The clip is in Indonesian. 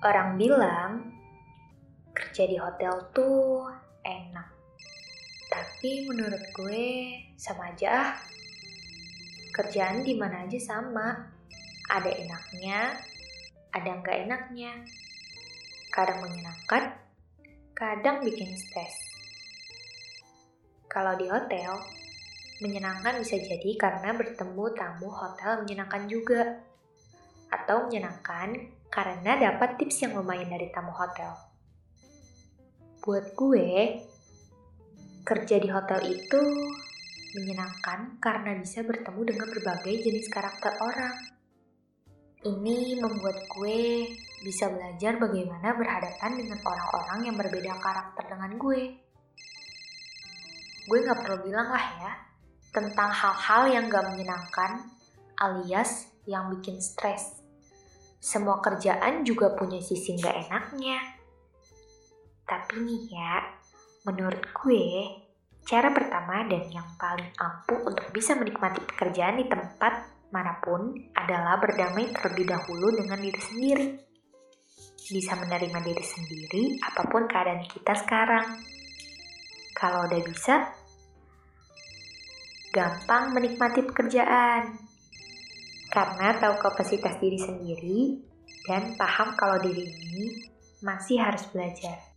Orang bilang kerja di hotel tuh enak. Tapi menurut gue sama aja ah. Kerjaan di mana aja sama. Ada enaknya, ada nggak enaknya. Kadang menyenangkan, kadang bikin stres. Kalau di hotel, menyenangkan bisa jadi karena bertemu tamu hotel menyenangkan juga. Atau menyenangkan karena dapat tips yang lumayan dari tamu hotel. Buat gue, kerja di hotel itu menyenangkan karena bisa bertemu dengan berbagai jenis karakter orang. Ini membuat gue bisa belajar bagaimana berhadapan dengan orang-orang yang berbeda karakter dengan gue. Gue gak perlu bilang lah ya, tentang hal-hal yang gak menyenangkan alias yang bikin stres semua kerjaan juga punya sisi nggak enaknya. Tapi nih ya, menurut gue, cara pertama dan yang paling ampuh untuk bisa menikmati pekerjaan di tempat mana pun adalah berdamai terlebih dahulu dengan diri sendiri. Bisa menerima diri sendiri apa pun keadaan kita sekarang. Kalau udah bisa, gampang menikmati pekerjaan karena tahu kapasitas diri sendiri dan paham kalau diri ini masih harus belajar.